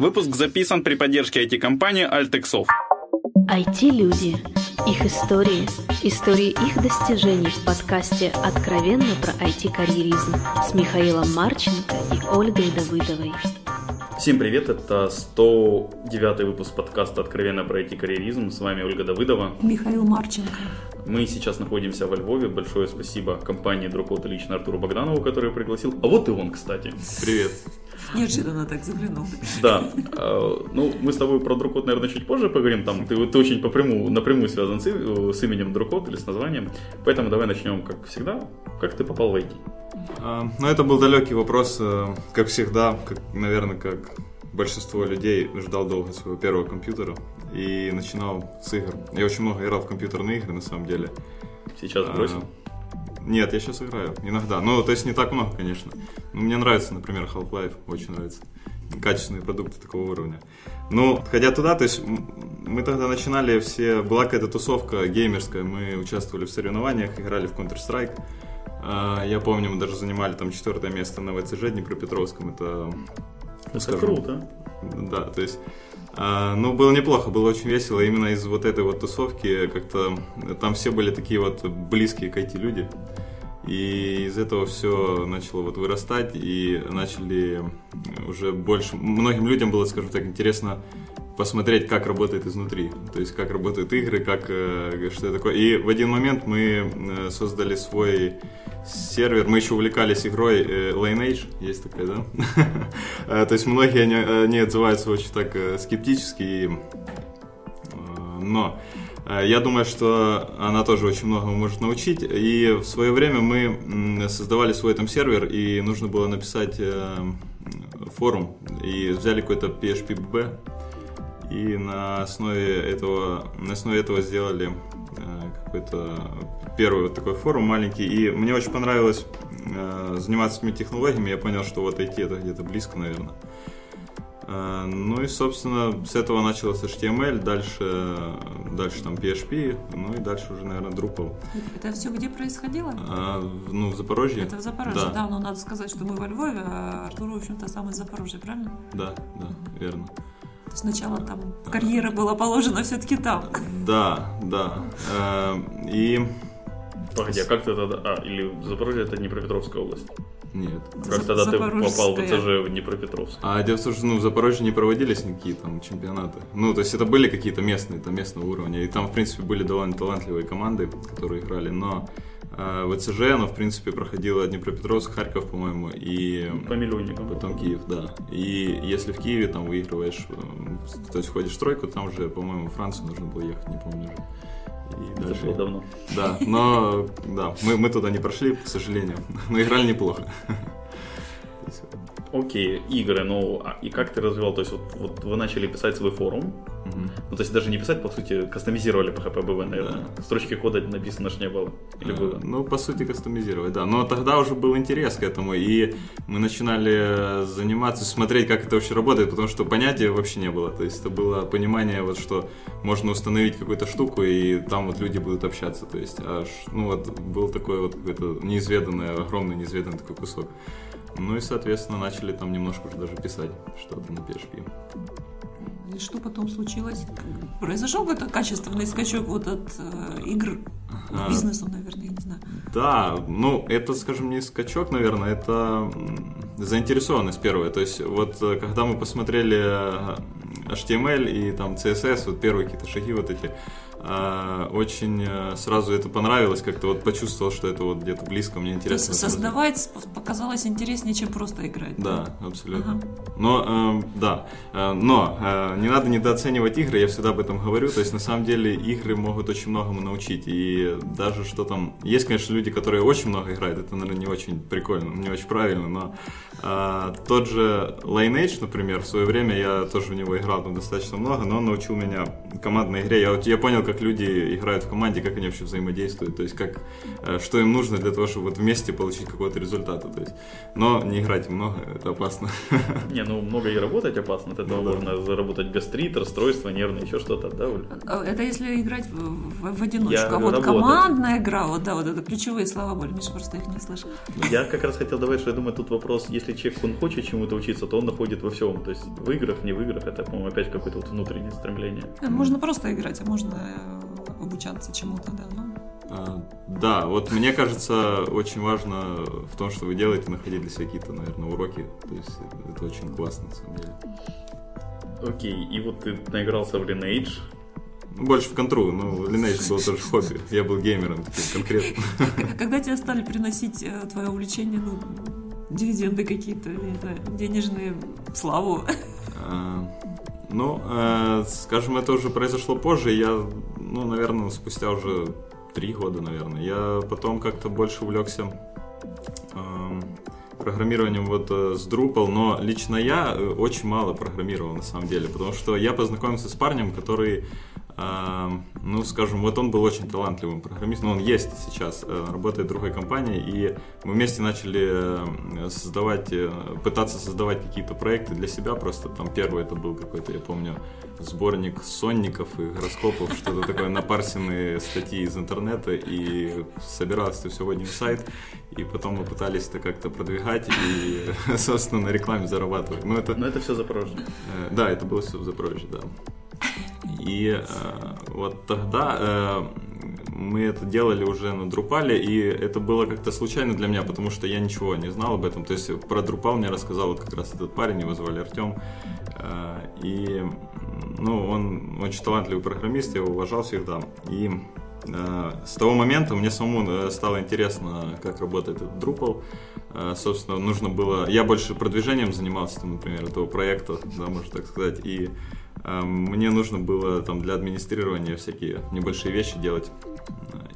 Выпуск записан при поддержке IT-компании Altexov. IT-люди. Их истории. Истории их достижений в подкасте «Откровенно про IT-карьеризм» с Михаилом Марченко и Ольгой Давыдовой. Всем привет, это 109 выпуск подкаста «Откровенно про IT-карьеризм». С вами Ольга Давыдова. Михаил Марченко. Мы сейчас находимся во Львове. Большое спасибо компании Дропот лично Артуру Богданову, который пригласил. А вот и он, кстати. Привет. Неожиданно так заглянул. Да. А, ну, мы с тобой про Друкот, наверное, чуть позже поговорим. Там ты, ты очень попрямую, напрямую связан с, с именем Друкот или с названием. Поэтому давай начнем, как всегда. Как ты попал в IT? А, ну, это был далекий вопрос, э, как всегда, как, наверное, как большинство людей ждал долго своего первого компьютера и начинал с игр. Я очень много играл в компьютерные игры, на самом деле. Сейчас а, бросил? А, нет, я сейчас играю, иногда. Ну, то есть не так много, конечно. Но мне нравится, например, Half-Life, очень нравится. Качественные продукты такого уровня. Ну, ходя туда, то есть мы тогда начинали все, была какая-то тусовка геймерская, мы участвовали в соревнованиях, играли в Counter-Strike. А, я помню, мы даже занимали там четвертое место на ВЦЖ Днепропетровском. Это, это скажем, круто. Да, то есть а, ну, было неплохо, было очень весело. Именно из вот этой вот тусовки как-то там все были такие вот близкие к IT люди. И из этого все начало вот вырастать, и начали уже больше... Многим людям было, скажем так, интересно посмотреть, как работает изнутри. То есть, как работают игры, как, э, что это такое. И в один момент мы э, создали свой сервер. Мы еще увлекались игрой э, Lineage, есть такая, да? То есть, многие они отзываются очень так скептически. Но я думаю, что она тоже очень многому может научить. И в свое время мы создавали свой там сервер, и нужно было написать форум. И взяли какой-то PHP-B, и на основе этого, на основе этого сделали э, какой-то первый вот такой форум маленький. И мне очень понравилось э, заниматься этими технологиями. Я понял, что вот IT это где-то близко, наверное. Э, ну и, собственно, с этого началось HTML, дальше, дальше там PHP, ну и дальше уже, наверное, Drupal. Это все где происходило? А, ну, в Запорожье. Это в Запорожье, да. да, но надо сказать, что мы во Львове, а Артур, в общем-то, сам из Запорожья, правильно? Да, да, верно. Сначала там карьера была положена все-таки там. Да, да. Э, и... Погоди, а как ты тогда... А, или Запорожье это Днепропетровская область? Нет. Как тогда ты попал в ВЦЖ в Днепропетровск? А дело в том, что ну, в Запорожье не проводились никакие там чемпионаты. Ну, то есть это были какие-то местные, там местного уровня. И там, в принципе, были довольно талантливые команды, которые играли. Но ВЦЖ, оно, в принципе, проходило Днепропетровск, Харьков, по-моему, и... По миллионникам. Потом Киев, да. И если в Киеве там выигрываешь, э, то есть входишь в тройку, там уже, по-моему, в Францию нужно было ехать, не помню уже. И Это дальше... было давно. Да, но да, мы, мы туда не прошли, к сожалению, но играли неплохо. Окей, игры, ну а, и как ты развивал? То есть вот, вот вы начали писать свой форум, угу. ну то есть даже не писать, по сути, кастомизировали по HPBV, наверное. Да. Строчки кода написано ж не было. Или было? Ну, по сути, кастомизировать, да. Но тогда уже был интерес к этому, и мы начинали заниматься, смотреть, как это вообще работает, потому что понятия вообще не было. То есть это было понимание, вот что можно установить какую-то штуку, и там вот люди будут общаться. То есть, аж, ну вот был такой вот какой-то неизведанный, огромный неизведанный такой кусок. Ну и, соответственно, начали там немножко уже даже писать что-то на PHP. И что потом случилось? Произошел какой-то качественный скачок вот от э, игр к бизнесу, наверное, я не знаю. Да, ну это, скажем, не скачок, наверное, это заинтересованность первая. То есть вот э, когда мы посмотрели э, HTML и там CSS, вот первые какие-то шаги вот эти, очень э, сразу это понравилось, как-то вот почувствовал, что это вот где-то близко, мне интересно. То есть создавать показалось интереснее, чем просто играть. Да, абсолютно. Ага. Но, э, да, э, но э, не надо недооценивать игры, я всегда об этом говорю, то есть на самом деле игры могут очень многому научить, и даже что там, есть, конечно, люди, которые очень много играют, это, наверное, не очень прикольно, не очень правильно, но э, тот же Lineage, например, в свое время я тоже в него играл там достаточно много, но он научил меня командной игре, я, я понял, как люди играют в команде, как они вообще взаимодействуют, то есть как, э, что им нужно для того, чтобы вот вместе получить какой-то результат. То есть, но не играть много, это опасно. Не, ну много и работать опасно, от этого Ну да. можно заработать гастрит, расстройство, нервное, еще что-то, да, Оль? А, Это если играть в, в- в одиночку. Я а вот работать. командная игра, вот да, вот это ключевые слова были. Миша просто их не слышал. Я как раз хотел добавить, что я думаю, тут вопрос, если человек, он хочет чему-то учиться, то он находит во всем. То есть в играх, не в играх, это, по-моему, опять какое-то вот внутреннее стремление. Э, Можно просто играть, а можно обучаться чему-то, да. Ну, А, Да, вот мне кажется, очень важно в том, что вы делаете, находить для себя какие-то, наверное, уроки. То есть это очень классно, на самом деле. Окей, и вот ты наигрался в Lineage. Ну, больше в контру, ну, Lineage было тоже хобби. Я был геймером таким конкретно. когда тебе стали приносить э, твое увлечение, ну, дивиденды какие-то, я не знаю, денежные, славу. Ну, э, скажем, это уже произошло позже. Я, ну, наверное, спустя уже три года, наверное. Я потом как-то больше увлекся эм, программированием вот э, с Drupal, но лично я э, очень мало программировал на самом деле, потому что я познакомился с парнем, который, ну, скажем, вот он был очень талантливым программистом, ну, он есть сейчас, э, работает в другой компании, и мы вместе начали э, создавать, э, пытаться создавать какие-то проекты для себя, просто там первый это был какой-то, я помню, сборник сонников и гороскопов, что-то такое, напарсенные статьи из интернета, и собиралось это все в один сайт, и потом мы пытались это как-то продвигать и, собственно, на рекламе зарабатывать. Ну, это, Но это все Запорожье. Да, это было все в Запорожье, да. И э, вот тогда э, мы это делали уже на Друпале, и это было как-то случайно для меня, потому что я ничего не знал об этом. То есть про Друпал мне рассказал вот как раз этот парень, его звали Артем. Э, и ну, он очень талантливый программист, я его уважал всегда. И э, с того момента мне самому э, стало интересно, как работает этот Drupal. Э, Собственно, нужно было... Я больше продвижением занимался, например, этого проекта, да, можно так сказать. И мне нужно было там для администрирования всякие небольшие вещи делать.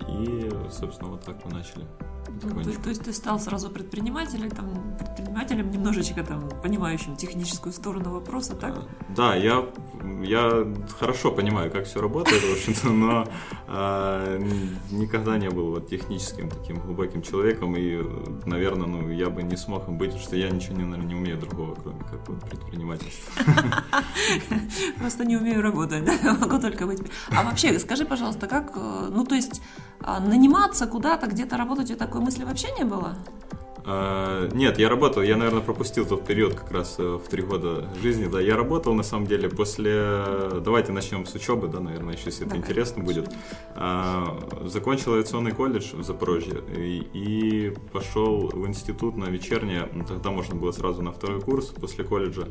И, собственно, вот так мы начали. Ну, то, то есть ты стал сразу предпринимателем, там, предпринимателем, немножечко там понимающим техническую сторону вопроса, так? Да, я, я хорошо понимаю, как все работает, в общем-то, но н- никогда не был вот техническим таким глубоким человеком, и, наверное, ну, я бы не смог им быть, потому что я ничего, не, наверное, не умею другого, кроме как вот предпринимательства. Просто не умею работать, да? могу только быть. А вообще, скажи, пожалуйста, как, э, ну то есть наниматься куда-то, где-то работать, у тебя такой мысли вообще не было? А, Нет, я работал, я, наверное, пропустил тот период как раз э, в три года жизни, да, я работал, на самом деле, после, давайте начнем с учебы, да, наверное, еще если это Давай. интересно будет. А, Закончил авиационный колледж в Запорожье и, и пошел в институт на вечернее, тогда можно было сразу на второй курс после колледжа.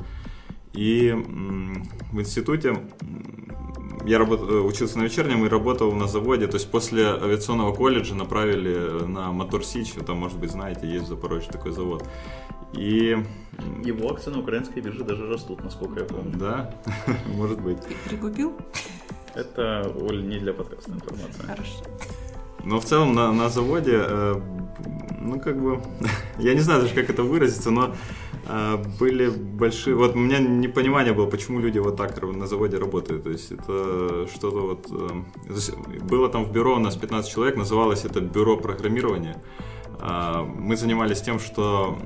И в институте я работал, э, учился на вечернем и работал на заводе. То есть после авиационного колледжа направили на Мотор Сич. Там, может быть, знаете, есть в Запорожье такой завод. И Его акции на украинской бирже даже растут, насколько я помню. да, может быть. Ты прикупил? Это, Оль, не для подкаста информация. Хорошо. Но в целом на, на заводе, э, ну как бы, я не знаю даже, как это выразиться, но э, были большие, вот у меня непонимание было, почему люди вот так на заводе работают, то есть это что-то вот, э, есть было там в бюро у нас 15 человек, называлось это бюро программирования, А, мы занимались тем, что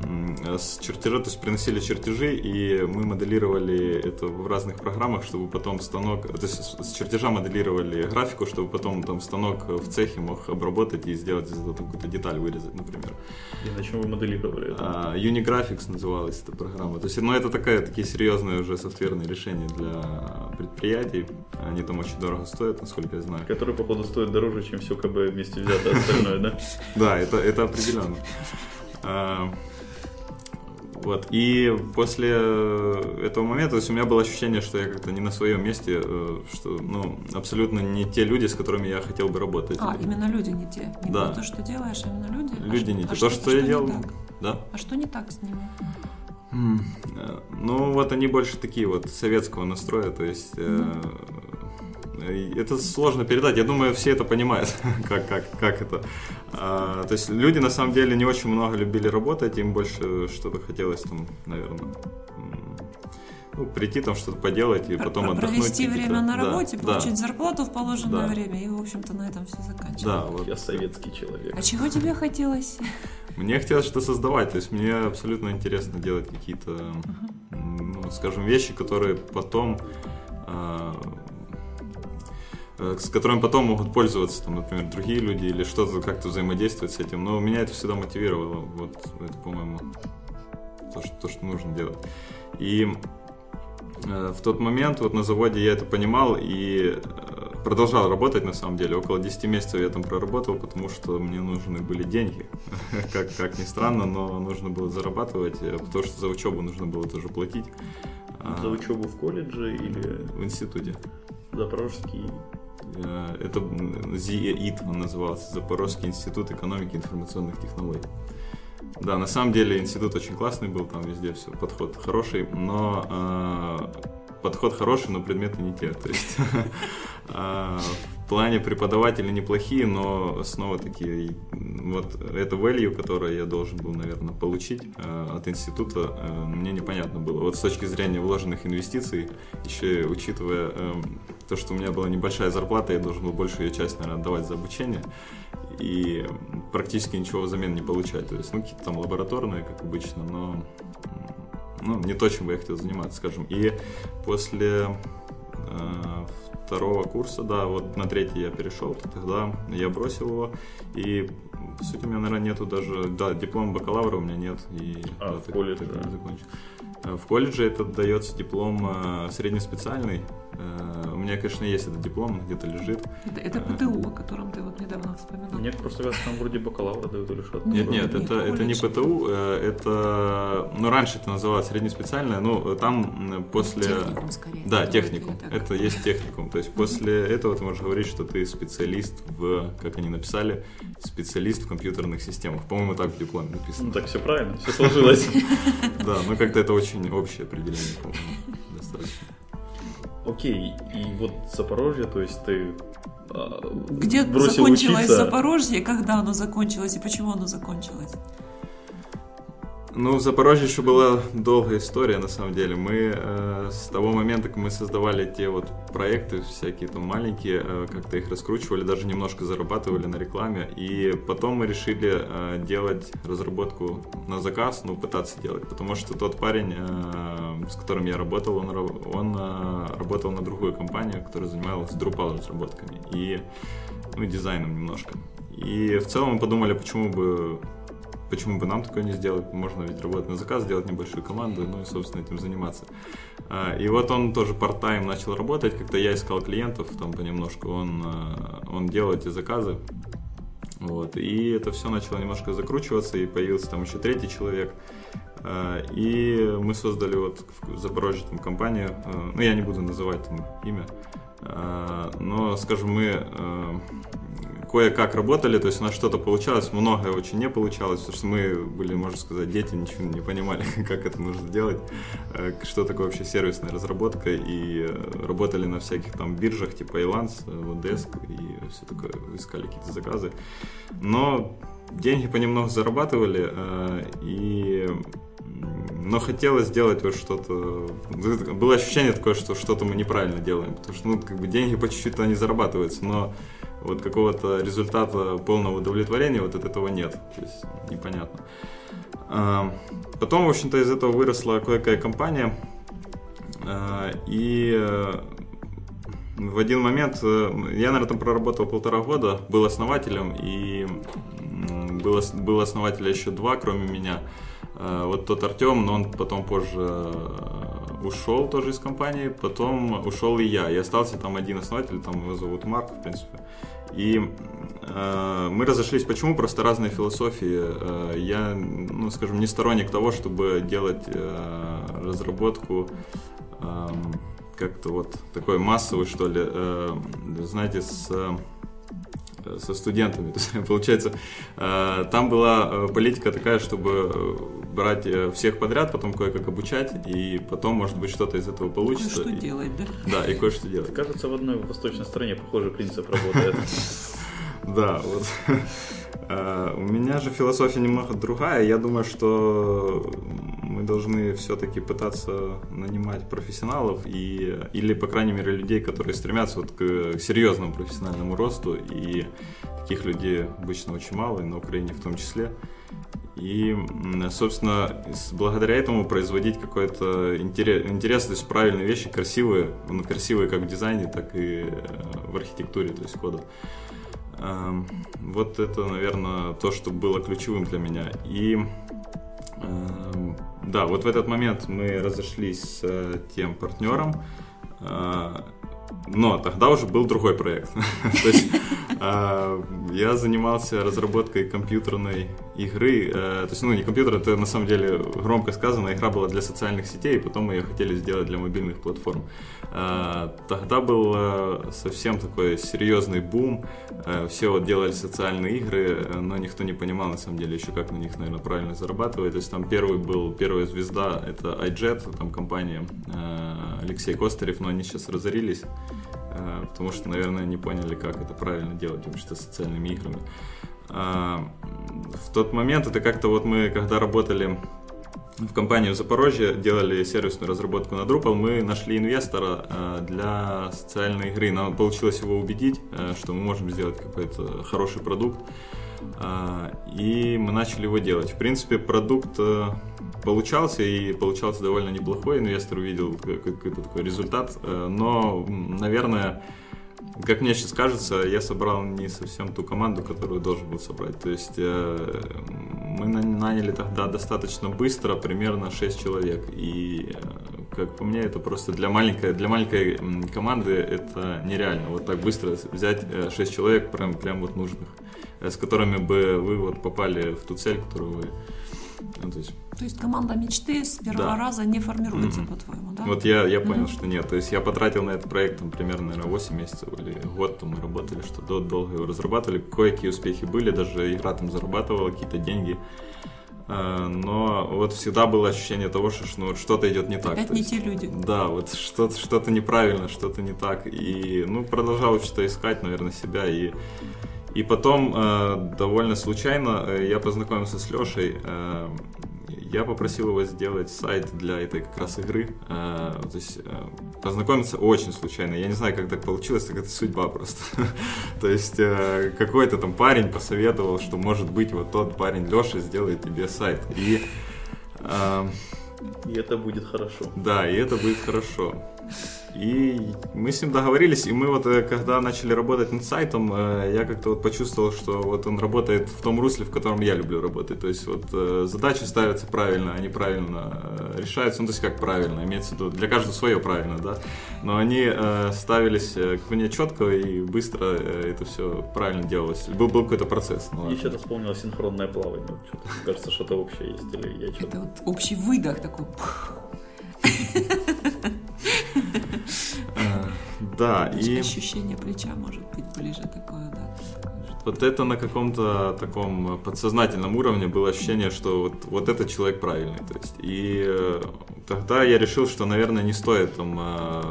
с чертежа, то есть приносили чертежи, и мы моделировали это в разных программах, чтобы потом станок, то есть с- чертежа моделировали графику, чтобы потом там станок в цехе мог обработать и сделать из этого какую-то деталь вырезать, например. И на чем вы моделировали это? А, Unigraphics называлась эта программа. То есть, ну, это такая, такие серьезные уже софтверные решения для предприятий. Они там очень дорого стоят, насколько я знаю. Который, походу, стоит дороже, чем все КБ вместе взято остальное, да? Да, это, это определенно. А, Вот, и после этого момента, то есть у меня было ощущение, что я как-то не на своем месте, э, что, ну, абсолютно не те люди, с которыми я хотел бы работать. А, именно люди не те. Не Да. то, что делаешь, а именно люди. А Люди что- не а те. То, что, я не делал, да. А что не так с ними? Э, Ну, вот они больше такие вот советского настроя, то есть э, э, это сложно передать. Я думаю, все это понимают, как, как, как это. А, то есть люди на самом деле не очень много любили работать, им больше что-то хотелось там, наверное. ну, прийти там что-то поделать и потом Про- отдохнуть. Провести какие-то- время на да, работе, да, получить зарплату в положенное Да. время, и, в общем-то, на этом все заканчивается. Да, вот. Я советский человек. А чего тебе хотелось? Мне хотелось что создавать, то есть мне абсолютно интересно делать какие-то, ну, скажем, вещи, которые потом, а, с которыми потом могут пользоваться, там, например, другие люди или что-то как-то взаимодействовать с этим. Но меня это всегда мотивировало. Вот это, по-моему, то, что, то, что нужно делать. И э, в тот момент вот на заводе я это понимал и э, продолжал работать на самом деле. Около 10 месяцев я там проработал, потому что мне нужны были деньги. Как, как ни странно, но нужно было зарабатывать, э, потому что за учебу нужно было тоже платить. А, За учебу в колледже или В институте. Запорожский? Э, Это ЗИЭИТ он назывался, Запорожский институт экономики и информационных технологий. Да, на самом деле институт очень классный был, там везде все, подход хороший, но э, подход хороший, но предметы не те. То есть э, в плане преподаватели неплохие, но снова такие, вот это value, которое я должен был, наверное, получить э, от института, э, мне непонятно было. Вот с точки зрения вложенных инвестиций, еще учитывая э, то, что у меня была небольшая зарплата, я должен был большую ее часть, наверное, отдавать за обучение и практически ничего взамен не получать. То есть, ну, какие-то там лабораторные, как обычно, но ну, не то, чем бы я хотел заниматься, скажем. И после э, второго курса, да, вот на третий я перешел, тогда я бросил его, и по сути у меня, наверное, нету даже, да, диплом бакалавра у меня нет, и А, да, в так- колледже? так закончил. Э, В колледже это дается диплом э, среднеспециальный. Э, У меня, конечно, есть этот диплом, он где-то лежит. Это, это ПТУ, о котором ты вот недавно вспоминал. Нет, просто кажется, там вроде бакалавра дают или что-то. Нет, нет, Нет, это, это не. ПТУ, э, это, ну, раньше это называлось среднеспециальное, но там м, после... Техникум, скорее. Да, техникум. Это есть техникум. То есть после этого ты можешь говорить, что ты специалист в, как они написали, специалист в компьютерных системах. По-моему, так в дипломе Ну написано. так все правильно, все сложилось. Да, ну как-то это очень общее определение, по-моему, достаточно. Окей, и вот Запорожье, то есть ты а, Где бросил закончилось учиться. Запорожье, когда оно закончилось и почему оно закончилось? Ну, в Запорожье еще была долгая история, на самом деле. Мы э, с того момента, как мы создавали те вот проекты всякие там маленькие, э, как-то их раскручивали, даже немножко зарабатывали на рекламе. И потом мы решили э, делать разработку на заказ, ну, пытаться делать. Потому что тот парень, э, с которым я работал, он, он э, работал на другую компанию, которая занималась Drupal разработками и ну, дизайном немножко. И в целом мы подумали, почему бы почему бы нам такое не сделать? Можно ведь работать на заказ, делать небольшую команду, ну и, собственно, этим заниматься. А, И вот он тоже part-time начал работать, как-то я искал клиентов, там понемножку он, а, он делал эти заказы. Вот. И это все начало немножко закручиваться, и появился там еще третий человек. А, И мы создали вот в Запорожье там компанию, ну я не буду называть там имя, но, скажем, мы кое-как работали, то есть у нас что-то получалось, многое очень не получалось, потому что мы были, можно сказать, дети, ничего не понимали, как это нужно делать, э, что такое вообще сервисная разработка, и э, работали на всяких там биржах типа Elance, э, Odesk и все такое, искали какие-то заказы. Но деньги понемногу зарабатывали, и но хотелось сделать вот что-то... Было ощущение такое, что что-то мы неправильно делаем, потому что, ну, как бы деньги по чуть-чуть они зарабатываются, но вот какого-то результата полного удовлетворения вот от этого нет. То есть непонятно. А, Потом, в общем-то, из этого выросла кое-какая компания. А, И э, в один момент, э, я, наверное, там проработал полтора года, был основателем, и м, был, ос- был основателя еще два, кроме меня. Э, Вот тот Артем, но он потом позже ушел тоже из компании, потом ушел и я. И остался там один основатель, там его зовут Марк, в принципе. И э, мы разошлись. Почему? Просто разные философии. Э, я, ну, скажем, не сторонник того, чтобы делать э, разработку эм, как-то вот такой массовый, что ли, э, знаете, с э, со студентами. То есть, получается, э, там была э, политика такая, чтобы э, брать э, всех подряд, потом кое-как обучать, и потом, может быть, что-то из этого получится. Что И- делать, да? Да, и кое-что делать. Кажется, в одной восточной стране похожий принцип работает. Да, вот. А, У меня же философия немного другая. Я думаю, что мы должны все-таки пытаться нанимать профессионалов и, или, по крайней мере, людей, которые стремятся вот к серьезному профессиональному росту. И таких людей обычно очень мало, и на Украине в том числе. И, собственно, благодаря этому производить какой-то интерес, интерес, то есть правильные вещи, красивые, ну, красивые как в дизайне, так и э, в архитектуре, то есть кода. Эм, вот это, наверное, то, что было ключевым для меня. И эм, да, вот в этот момент мы разошлись с э, тем партнером, э, но тогда уже был другой проект. То есть а, я занимался разработкой компьютерной игры. Э, то есть, ну, не компьютер, это на самом деле громко сказано, игра была для социальных сетей, и потом мы ее хотели сделать для мобильных платформ. А, тогда был э, совсем такой серьезный бум. Э, все вот делали социальные игры, но никто не понимал, на самом деле, еще как на них, наверное, правильно зарабатывать. То есть там первый был, первая звезда, это iJet, там компания Алексей Костарев, но они сейчас разорились. Э, потому что, наверное, не поняли, как это правильно делать вообще с социальными играми. А, в тот момент это как-то вот мы, когда работали в компании в Запорожье, делали сервисную разработку на Drupal, мы нашли инвестора э, для социальной игры. Нам получилось его убедить, э, что мы можем сделать какой-то хороший продукт. И мы начали его делать. В принципе, продукт получался, и получался довольно неплохой. Инвестор увидел какой-то такой результат. Э, но, наверное, как мне сейчас кажется, я собрал не совсем ту команду, которую должен был собрать. То есть э, мы наняли тогда достаточно быстро, примерно 6 человек. И, э, как по мне, это просто для маленькой, для маленькой команды это нереально. Вот так быстро взять 6 человек, прям, прям вот нужных, с которыми бы вы вот попали в ту цель, которую вы ну, то, есть... то есть команда мечты с первого да. раза не формируется, mm-hmm. по-твоему, да? Вот я, я понял, mm-hmm. что нет. То есть я потратил на этот проект там, примерно, наверное, 8 месяцев или год там мы работали, что до, долго его разрабатывали. Кое-какие успехи были, даже игра там зарабатывала какие-то деньги. А, но вот всегда было ощущение того, что ну, что-то идет не так. Опять не те люди. Да, вот что-то, что-то неправильно, что-то не так. И ну, продолжал что-то искать, наверное, себя. И и потом, э, довольно случайно, э, я познакомился с Лешей. Э, я попросил его сделать сайт для этой как раз игры. То есть познакомиться очень случайно. Я не знаю, как так получилось, так это судьба просто. То есть какой-то там парень посоветовал, что может быть вот тот парень Леша сделает тебе сайт. И и это будет хорошо. Да, и это будет хорошо. И мы с ним договорились, и мы вот, э, когда начали работать над сайтом, э, я как-то вот почувствовал, что вот он работает в том русле, в котором я люблю работать. То есть вот э, задачи ставятся правильно, они правильно решаются, ну то есть как правильно, имеется в виду, для каждого свое правильно, да, но они ставились к мне четко и быстро это все правильно делалось. Был, был какой-то процесс. Ну, Еще что-то вспомнила синхронное плавание. Что-то, кажется, что-то общее есть. Или я что-то... Это вот общий выдох такой. Да, и... Ощущение плеча может быть ближе такое. Вот это на каком-то таком подсознательном уровне было ощущение, что вот, вот этот человек правильный. То есть, и э, тогда я решил, что, наверное, не стоит там э,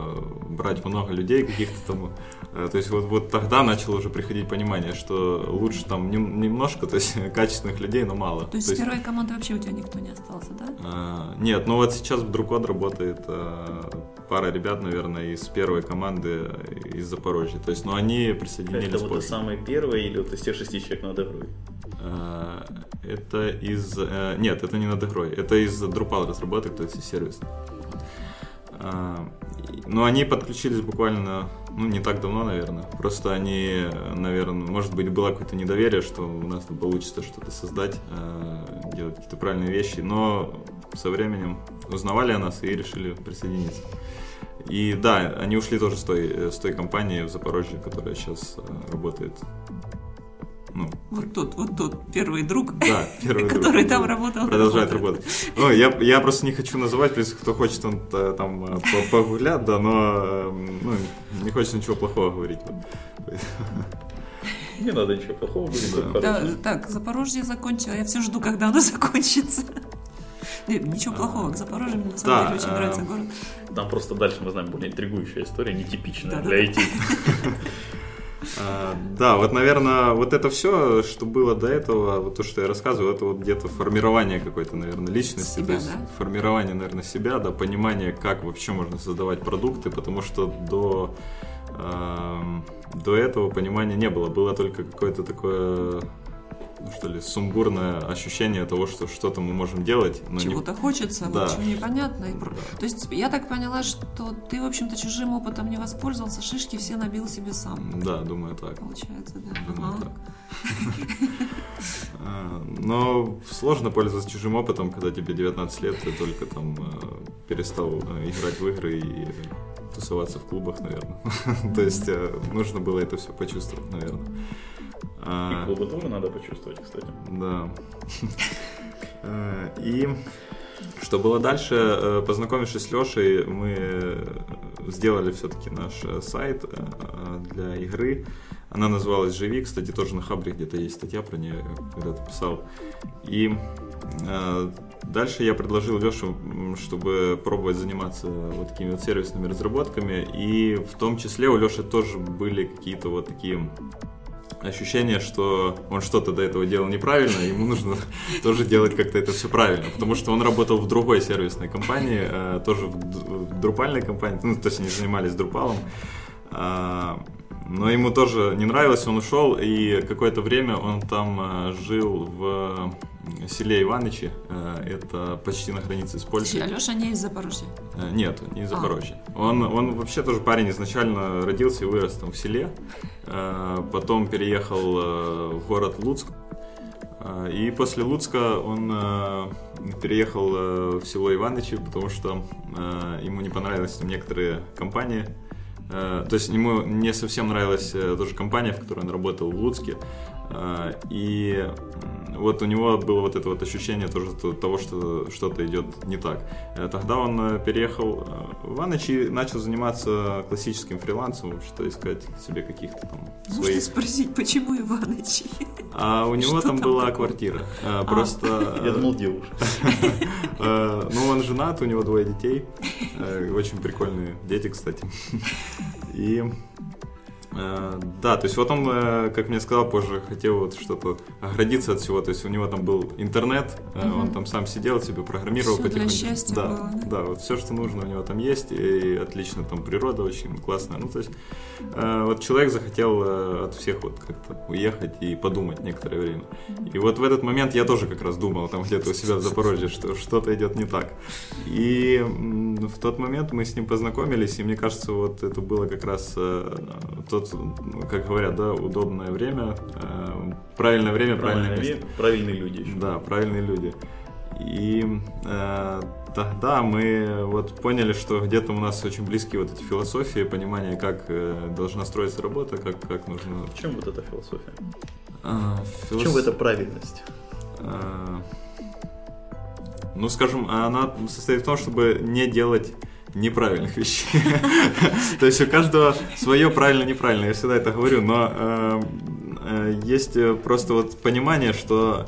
брать много людей, каких-то там Э, то есть вот, вот тогда начало уже приходить понимание, что лучше там немножко, то есть качественных людей, но мало. То есть, то есть... первой команды вообще у тебя никто не остался, да? А, нет, ну вот сейчас в Друкод работает а, пара ребят, наверное, из первой команды из Запорожья. То есть, ну они присоединились Это вот самые первые или вот из тех шести человек над игрой? А, это из... А, нет, это не над игрой. Это из Drupal разработок, то есть из сервиса. А, но они подключились буквально ну, не так давно, наверное. Просто они, наверное, может быть, было какое-то недоверие, что у нас получится что-то создать, э, делать какие-то правильные вещи, но со временем узнавали о нас и решили присоединиться. И да, они ушли тоже с той, э, с той компании в Запорожье, которая сейчас э, работает ну, вот тот, вот тот первый друг, да, первый который друг, там работал. Продолжает работать. Ну, я, я просто не хочу называть, если кто хочет, он там погулять, да, но ну, не хочется ничего плохого говорить. Не надо ничего плохого говорить. Да. Да, так, Запорожье закончило. Я все жду, когда оно закончится. Ничего плохого, к Запорожью мне на самом да, деле очень нравится город. Там просто дальше мы знаем более интригующая история, нетипичная да, для IT. А, да, вот, наверное, вот это все, что было до этого, вот то, что я рассказывал, это вот где-то формирование какой-то, наверное, личности, Себя, то есть да? формирование, наверное, себя, да, понимание, как вообще можно создавать продукты, потому что до эм, до этого понимания не было, было только какое-то такое что ли, сумбурное ощущение того, что что-то мы можем делать, но не Чего-то хочется, Да. вот чего непонятно. Про- То есть я так поняла, что ты, в общем-то, чужим опытом не воспользовался, шишки все набил себе сам. Да, думаю так. Получается, да. Думаю, Ага. так. А, Но сложно пользоваться чужим опытом, когда тебе 19 лет, ты только там э, перестал э, играть в игры и тусоваться в клубах, наверное. То есть э, нужно было это все почувствовать, наверное. И А, клубы тоже надо почувствовать, кстати. Да. Э, И что было дальше? Э, Познакомившись с Лешей, мы сделали все-таки наш э, сайт э, для игры. Она называлась «Живи». Кстати, тоже на Хабре где-то есть статья про нее, когда-то писал. И дальше я предложил Леше, м, чтобы пробовать заниматься вот такими вот сервисными разработками. И в том числе у Леши тоже были какие-то вот такие ощущение, что он что-то до этого делал неправильно, ему нужно тоже делать как-то это все правильно, потому что он работал в другой сервисной компании, э, тоже в друпальной компании, ну, то есть они занимались друпалом, А, но ему тоже не нравилось, он ушел, и какое-то время он там э, жил в селе Иванычи, э, это почти на границе с Польшей. Алеша не из Запорожья. Э, Нет, не из А. Запорожья. Он, он вообще тоже парень изначально родился и вырос там в селе. Э, Потом переехал в город Луцк. И после Луцка он переехал в село Иванычи, потому что ему не понравились там некоторые компании. То есть ему не совсем нравилась тоже компания, в которой он работал в Луцке. Э, И вот у него было вот это вот ощущение тоже то- того, что что-то идет не так. Э, Тогда он э, переехал в Иваныч и начал заниматься классическим фрилансом, что искать себе каких-то там Можно своих. спросить, почему Иванычи? А у него там там была такое? квартира. Э, Просто... Я думал, девушка. Ну, он женат, у него двое детей. Очень прикольные дети, кстати. И да, то есть вот он, э, как мне сказал позже, хотел вот что-то оградиться от всего. То есть у него там был интернет, э, он там сам сидел, себе программировал Всё для потихоньку. счастья да, было, да? да, вот все, что нужно у него там есть, и отлично там природа очень классная. Ну, то есть э, вот человек захотел э, от всех вот как-то уехать и подумать некоторое время. И вот в этот момент я тоже как раз думал там где-то у себя в Запорожье, что что-то идет не так. И в тот момент мы с ним познакомились, и мне кажется, вот это было как раз э, тот, ну, как говорят, да, удобное время, э, правильное время, правильное Правильные, место. правильные люди еще. Да, правильные люди. И э, тогда мы вот поняли, что где-то у нас очень близкие вот эти философии, понимание, как э, должна строиться работа, как, как нужно... В чем вот эта философия? А, В филос- чем эта правильность? а, Ну, скажем, она состоит в том, чтобы не делать неправильных вещей. То есть у каждого свое правильно-неправильно, я всегда это говорю, но э, э, есть просто вот понимание, что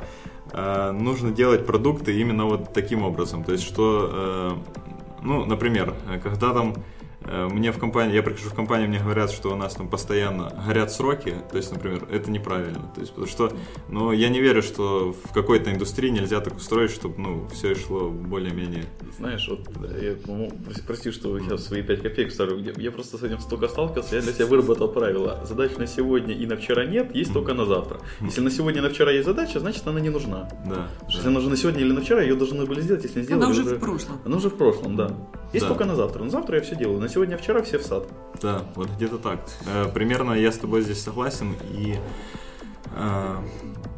э, нужно делать продукты именно вот таким образом. То есть что, э, ну, например, когда там мне в компании, я прихожу в компанию, мне говорят, что у нас там постоянно горят сроки, то есть, например, это неправильно. То есть, потому что, ну, я не верю, что в какой-то индустрии нельзя так устроить, чтобы, ну, все шло более-менее. Знаешь, вот э, я, ну, прости- что я свои 5 копеек ставлю. Я, я просто с этим столько сталкивался, я для себя выработал правило. Задач на сегодня и на вчера нет, есть только на завтра. Если на сегодня и на вчера есть задача, значит она не нужна. Да. Если она нужна на сегодня или на вчера, ее должны были сделать, если не сделали. Она уже в прошлом. Она уже в прошлом, да. Есть Да. только на завтра. На завтра я все делаю. На сегодня, вчера все в сад. Да, вот где-то так. Э, Примерно я с тобой здесь согласен. И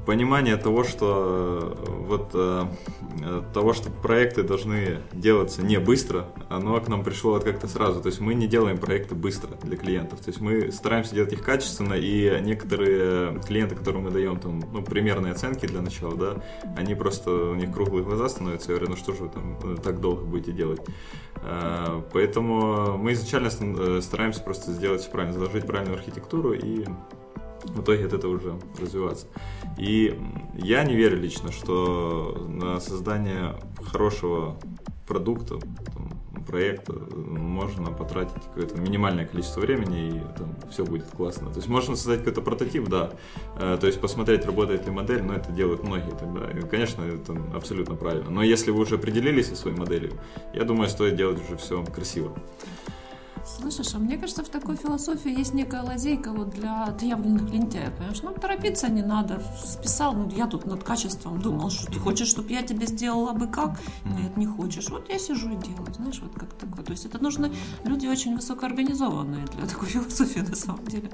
понимание того, что э, вот э, э, того, что проекты должны делаться не быстро, оно к нам пришло вот как-то сразу. То есть мы не делаем проекты быстро для клиентов. То есть мы стараемся делать их качественно, и некоторые клиенты, которым мы даем там, ну, примерные оценки для начала, да, они просто, у них круглые глаза становятся, и говорят, ну что же вы там э, так долго будете делать. Э, Поэтому мы изначально ст- э, стараемся просто сделать все правильно, заложить правильную архитектуру и в итоге от этого уже развиваться. И я не верю лично, что на создание хорошего продукта, там, проект, э, можно потратить какое-то минимальное количество времени, и там все будет классно. То есть можно создать какой-то прототип, да, э, то есть посмотреть, работает ли модель, но это делают многие тогда. И, конечно, это абсолютно правильно. Но если вы уже определились со своей моделью, я думаю, стоит делать уже все красиво. Слышишь, а мне кажется, в такой философии есть некая лазейка вот для отъявленных лентяев, понимаешь? Ну, торопиться не надо. Списал, ну, я тут над качеством думал, что ты хочешь, чтобы я тебе сделала бы как? Нет, не хочешь. Вот я сижу и делаю, знаешь, вот как такое. То есть это нужны люди очень высокоорганизованные для такой философии на самом деле.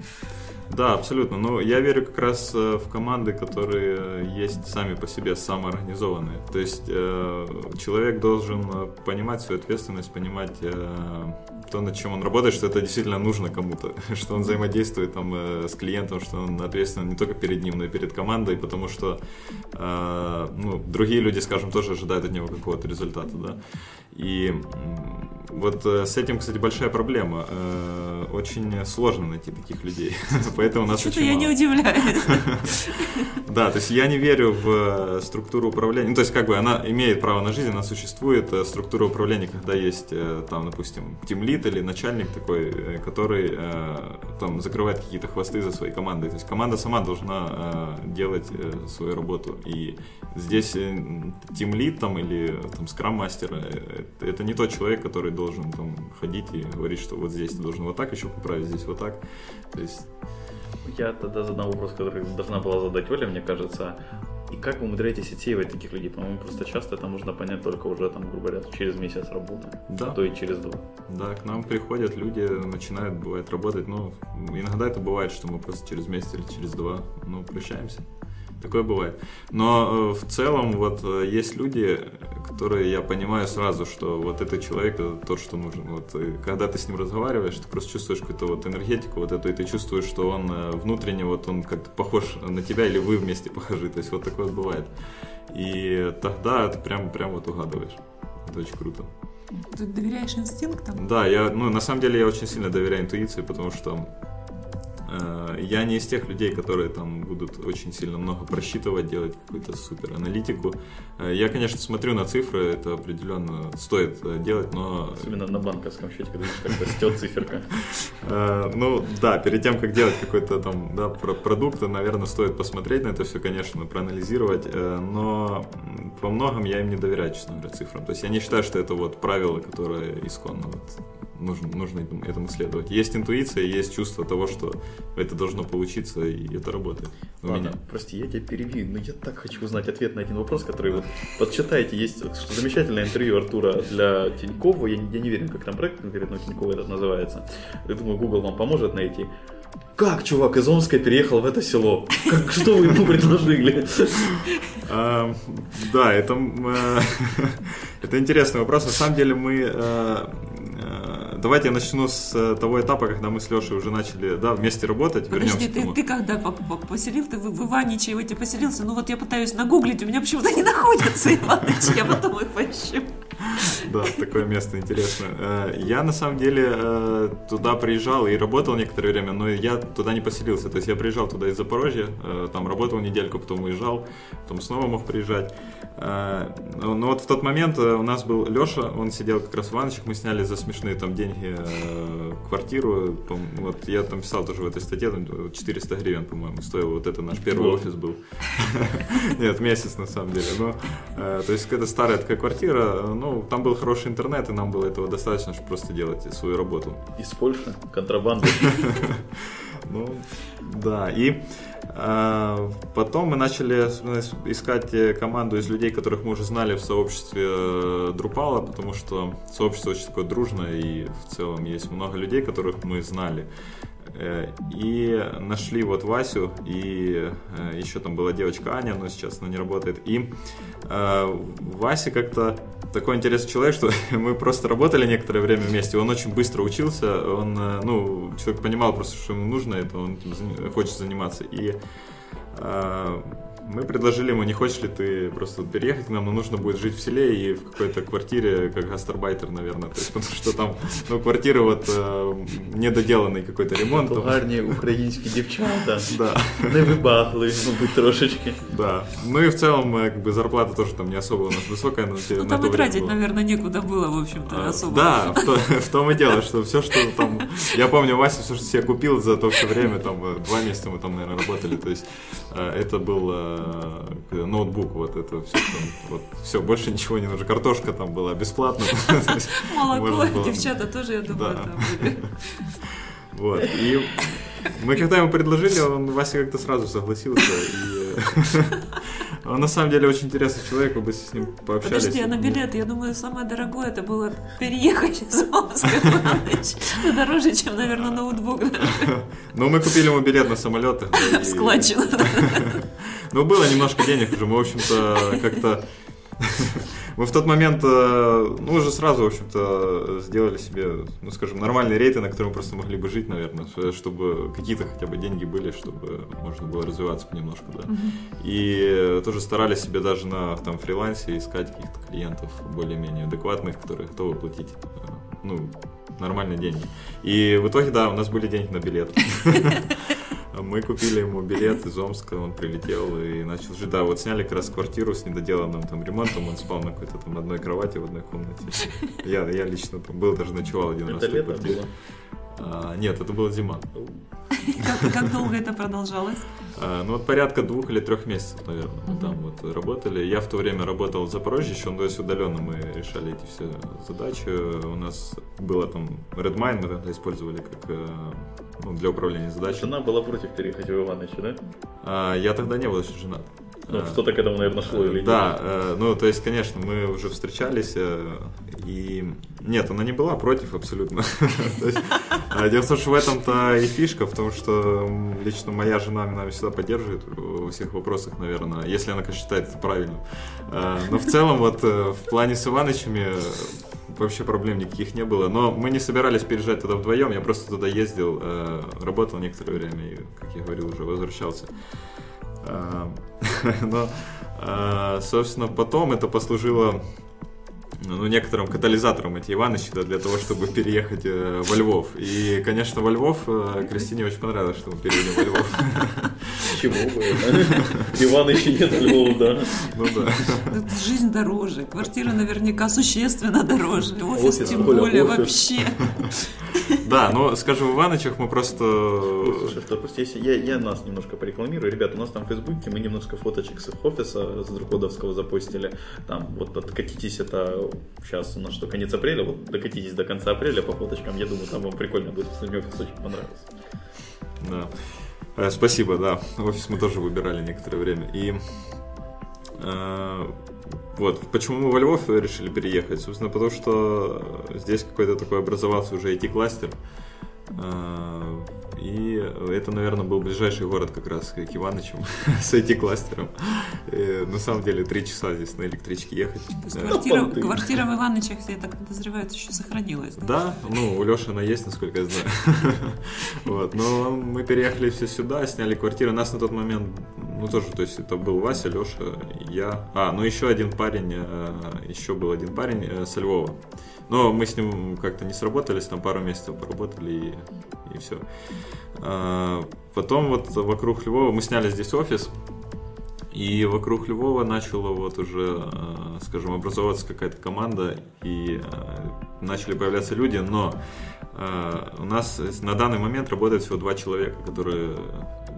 Да, абсолютно. Но я верю как раз э, в команды, которые есть сами по себе самоорганизованные. То есть э, человек должен э, понимать свою ответственность, понимать э, то, над чем он работает, что это действительно нужно кому-то, что он взаимодействует там э, с клиентом, что он ответственен не только перед ним, но и перед командой, потому что э, ну, другие люди, скажем, тоже ожидают от него какого-то результата, да. И вот э, с этим, кстати, большая проблема. Э, очень сложно найти таких людей. Поэтому нас Что-то я мало. не удивляюсь. Да, то есть я не верю в э, структуру управления. Ну, то есть, как бы она имеет право на жизнь, она существует. Структура управления, когда есть там, допустим, тимлит или начальник такой, который там закрывает какие-то хвосты за своей командой. То есть команда сама должна делать свою работу. И здесь тимлит там или там скрам-мастер это не тот человек, который должен там ходить и говорить, что вот здесь ты должен вот так еще поправить, здесь вот так. То есть Я тогда задам вопрос, который должна была задать Оля, мне кажется. И как вы умудряетесь отсеивать таких людей? По-моему, просто часто это можно понять только уже, там, грубо говоря, через месяц работы, Да. а то и через два. Да, к нам приходят люди, начинают, бывает, работать, но иногда это бывает, что мы просто через месяц или через два, ну, прощаемся. Такое бывает. Но э, в целом вот э, есть люди, которые я понимаю сразу, что вот этот человек это тот, что нужен. Вот когда ты с ним разговариваешь, ты просто чувствуешь какую-то вот энергетику вот эту, и ты чувствуешь, что он э, внутренне вот он как-то похож на тебя или вы вместе похожи. То есть вот такое вот бывает. И тогда ты прям, прям вот угадываешь. Это очень круто. Ты доверяешь инстинктам? Да, я, ну, на самом деле я очень сильно доверяю интуиции, потому что я не из тех людей, которые там будут очень сильно много просчитывать, делать какую-то супер аналитику. Э, я, конечно, смотрю на цифры, это определенно стоит э, делать, но Особенно на банковском счете, когда как растет циферка. Э, Ну да, перед тем, как делать какой-то там да, про- продукт, наверное, стоит посмотреть на это все, конечно, проанализировать, э, но во многом я им не доверяю, честно говоря, цифрам. То есть я не считаю, что это вот правило, которое исконно вот, нужно, нужно этому- следовать. Есть интуиция, есть чувство того, что это должно получиться, и это работает у Ладно, меня. прости, я тебя перебью, но я так хочу узнать ответ на один вопрос, который вот подчитайте. Есть замечательное интервью Артура для Тинькова. Я, не- я не верю, как там проект конкретно Тинькова этот называется. Я думаю, Google вам поможет найти. Как чувак из Омска переехал в это село? Как, что вы ему предложили? А, Да, это, э, это интересный вопрос. На самом деле мы... Давайте я начну с э, того этапа, когда мы с Лешей уже начали да, вместе работать. Подожди, ты, ты когда по- по- поселил, ты в, в Иваничье поселился? Ну вот я пытаюсь нагуглить, у меня почему-то не находится Иваныч, я потом их поищу. Да, такое место интересное. Э, Я на самом деле э, туда приезжал и работал некоторое время, но я туда не поселился. То есть я приезжал туда из Запорожья, там работал недельку, потом уезжал, потом снова мог приезжать. Э, Но но вот в тот момент э, у нас был Леша, он сидел как раз в Иванычах, мы сняли за смешные там деньги э, квартиру. Вот я там писал тоже в этой статье, там 400 гривен, по-моему, стоил вот это наш первый офис был. Нет, месяц на самом деле. Но, то есть какая-то старая такая квартира, ну, там был хороший интернет, и нам было этого достаточно, чтобы просто делать свою работу. Из Польши? Контрабанда? Ну, да, и э, потом мы начали с- искать э, команду из людей, которых мы уже знали в сообществе э, Drupal, потому что сообщество очень такое дружное, и в целом есть много людей, которых мы знали. Э, И нашли вот Васю, и еще там была девочка Аня, но сейчас она не работает. И э, Вася как-то такой интересный человек, что мы просто работали некоторое время вместе. Он очень быстро учился, он, э, ну, человек понимал просто, что ему нужно это, он этим хочет заниматься. И э, Мы предложили ему, не хочешь ли ты просто переехать к нам, но нужно будет жить в селе и в какой-то квартире, как гастарбайтер, наверное. То есть, потому что там, ну, квартира вот э, недоделанный какой-то ремонт. там. Гарні українські дівчата. Да. Не вибагли, мабуть, трошечки. Да. Ну и в целом, э, как бы зарплата тоже там не особо у нас высокая на, те- Ну на там то и время тратить, была. наверное, некуда было, в общем-то, А, особо. Да, в, то- в том и дело, что все, что там... Я помню, Вася все, что себе купил за то все время, там, э, два месяца мы там, наверное, работали, то есть э, это был э, ноутбук, вот это все, вот, все, больше ничего не нужно. Картошка там была бесплатно. Молоко, девчата тоже, я думаю, там были. Вот, и мы когда ему предложили, он, Вася как-то сразу согласился, и он на самом деле очень интересный человек, вы бы с ним пообщались. Подожди, а на билет, я думаю, самое дорогое это было переехать из Омска Иванович. Ну, Дороже, чем, наверное, ноутбук. Ну, мы купили ему билет на самолет. Складчину. Ну, было немножко денег уже, мы, в общем-то, как-то... Мы в тот момент, э, ну, уже сразу, в общем-то, сделали себе, ну, скажем, нормальные рейты, на которые мы просто могли бы жить, наверное, чтобы какие-то хотя бы деньги были, чтобы можно было развиваться понемножку, да. И тоже старались себе даже на там фрилансе искать каких-то клиентов более-менее адекватных, которые готовы платить, э, ну, нормальные деньги. И в итоге, да, у нас были деньги на билет. Мы купили ему билет из Омска, он прилетел и начал жить. Да, вот сняли как раз квартиру с недоделанным там ремонтом, он спал на какой-то там одной кровати в одной комнате. Я, я лично там был, даже ночевал один раз Это в той лето было. А, нет, это была зима. Как, как долго это продолжалось? А, ну вот порядка двух или трех месяцев, наверное, мы там вот работали. Я в то время работал в Запорожье, еще то есть удаленно мы решали эти все задачи. У нас было там Redmine, мы тогда использовали как э, ну, для управления задачами. Жена была против переехать в Ивановича, да? А, я тогда не был еще женат. Ну, А, что-то к этому, наверное, шло или Да, э, ну, то есть, конечно, мы уже встречались, э, и нет, она не была против абсолютно. А, Дело в том, что в этом-то и фишка, в том, что лично моя жена меня всегда поддерживает во всех вопросах, наверное, если она, конечно, считает это правильным. А, Но в целом, вот э, в плане с Иванычами э, вообще проблем никаких не было. Но мы не собирались переезжать туда вдвоем, я просто туда ездил, э, работал некоторое время и, как я говорил, уже возвращался. А, Но, собственно, потом это послужило ну, некоторым катализатором эти Иванычи да, для того, чтобы переехать э, во Львов. И, конечно, во Львов э, Кристине очень понравилось, что мы переехали во Львов. Чего бы это? Ивановича нет Львова, да. Ну да. Жизнь дороже, квартира наверняка существенно дороже, офис тем более вообще. Да, но, скажем, в Иванычах мы просто... Слушай, просто если я, я нас немножко порекламирую. Ребята, у нас там в Фейсбуке мы немножко фоточек с их офиса, с Друкодовского запостили. Там вот откатитесь это сейчас у нас что, конец апреля, вот докатитесь до конца апреля по фоточкам. Я думаю, там вам прикольно будет, если мне офис очень понравился. Да. Э, Спасибо, да. Офис мы тоже выбирали некоторое время. И э, вот, почему мы во Львов решили переехать? Собственно, потому что здесь какой-то такой образовался уже IT-кластер. И это, наверное, был ближайший город как раз к Иванычам с IT-кластером. На самом деле, три часа здесь на электричке ехать. Квартира, в Иванычах, я так подозреваю, еще сохранилась. да? Да, ну, у Леши она есть, насколько я знаю. Вот, но мы переехали все сюда, сняли квартиру. Нас на тот момент, ну, тоже, то есть это был Вася, Леша, я. А, ну, еще один парень, э, еще был один парень э, со Львова. Но мы с ним как-то не сработались, там пару месяцев поработали и, и все. Потом вот вокруг Львова мы сняли здесь офис, и вокруг Львова начала вот уже, э, скажем, образовываться какая-то команда, и начали появляться люди, но у нас на данный момент работает всего два человека, которые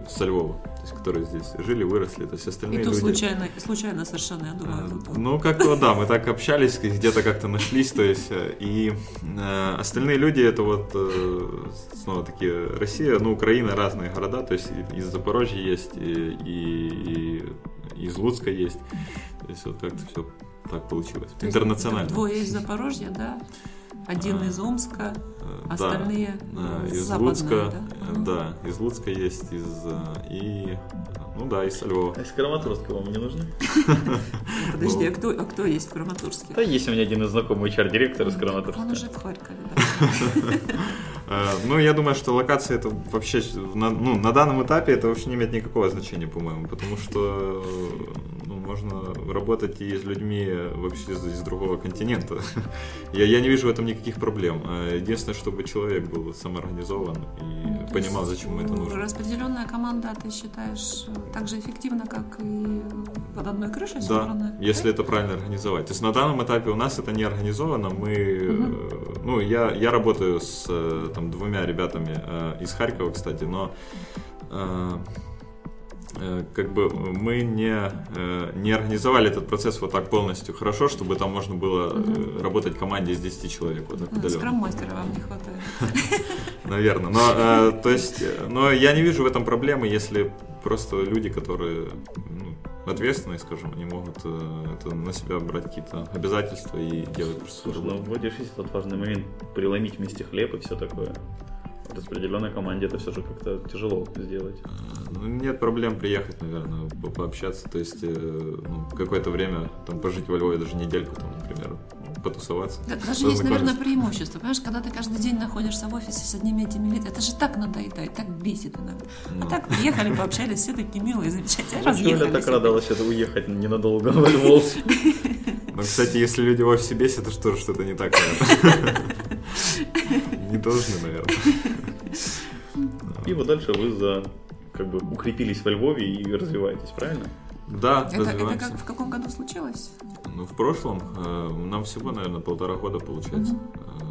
со Львова, то есть которые здесь жили, выросли, то есть остальные И то люди... случайно, случайно совершенно, я думаю. Тут- Ну, как-то да, мы так общались, где-то как-то нашлись, то есть, э, и э, остальные люди, это вот, э, снова таки, Россия, ну, Украина, разные города, то есть из Запорожья есть, и, и- и из Луцка есть, то есть вот как-то все так получилось, То есть интернационально. Двое из Запорожья, да? Один из Омска, Э, остальные да, из западные, Луцка, да? да, из Луцка есть, из э, и ну да, из Львова. А из Краматорска вам не нужны? Подожди, Ну. а кто, а кто есть в Краматорске? Да, есть у меня один из знакомый HR-директор из Он Краматорска. уже в Харькове, да. Э, Ну, я думаю, что локация это вообще на, ну, на данном этапе это вообще не имеет никакого значения, по-моему, потому что ну, можно работать и с людьми вообще из, из другого континента. Я, я не вижу в этом никаких проблем. Э, Единственное, чтобы человек был самоорганизован и То понимал, зачем ему это ну, нужно. Распределенная команда, ты считаешь, э, так же эффективна, как и под одной крышей Да, собранная? если это правильно организовать. То есть на данном этапе у нас это не организовано. Мы, э, ну, я, я работаю с э, там, двумя ребятами э, из Харькова, кстати, но э, э, как бы мы не, э, не организовали этот процесс вот так полностью хорошо, чтобы там можно было э, работать в команде из 10 человек. Вот так Ну. Скрам-мастера вам не хватает. Наверное. Но, э, то есть, э, но я не вижу в этом проблемы, если просто люди, которые ну, ответственные, скажем, они могут э, это на себя брать какие-то обязательства и делать просто Слушай, ну вроде есть этот важный момент преломить вместе хлеб и все такое. В распределенной команде это все же как-то тяжело сделать. Ну, нет проблем приехать, наверное, по- пообщаться, то есть э, ну, какое-то время там пожить во Львове, даже недельку там, например, потусоваться. Да, даже есть, наверное, преимущество. Понимаешь, когда ты каждый день находишься в офисе с одними этими лицами, это же так надоедает, так бесит иногда. Ну. А так приехали, пообщались, все такие милые, замечательные, Почему я так рада вообще уехать ненадолго во Львов? Но, кстати, если люди в офисе бесят, это что, что-то не так, наверное. Не должны, наверное. И вот дальше вы за как бы укрепились во Львове и развиваетесь, правильно? Да, Это, это развиваемся. как, в каком году случилось? Ну, в прошлом э, нам всего, наверное, полтора года получается. Да.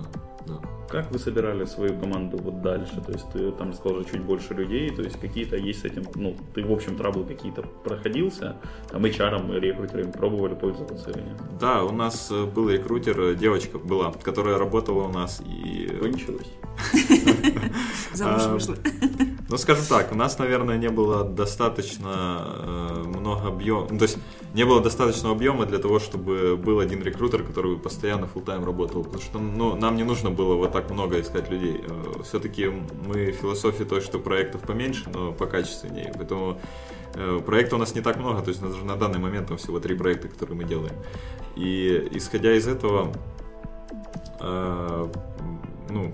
Как вы собирали свою команду вот дальше? То есть ты там сказал же чуть больше людей, то есть какие-то есть с этим, ну, ты в общем траблы какие-то проходился, там HR, и рекрутерами пробовали пользоваться или нет? Да, у нас э, был рекрутер, э, девочка была, которая работала у нас и... Кончилось? Замуж А, вышла. Ну, скажем так, у нас, наверное, не было достаточно э, много объема, ну, то есть не было достаточного объема для того, чтобы был один рекрутер, который постоянно full-time работал, потому что ну, нам не нужно было вот так много искать людей. Э, Все-таки мы философия той, что проектов поменьше, но покачественнее, поэтому э, проектов у нас не так много, то есть даже на данный момент там всего три проекта, которые мы делаем. И исходя из этого, э, ну,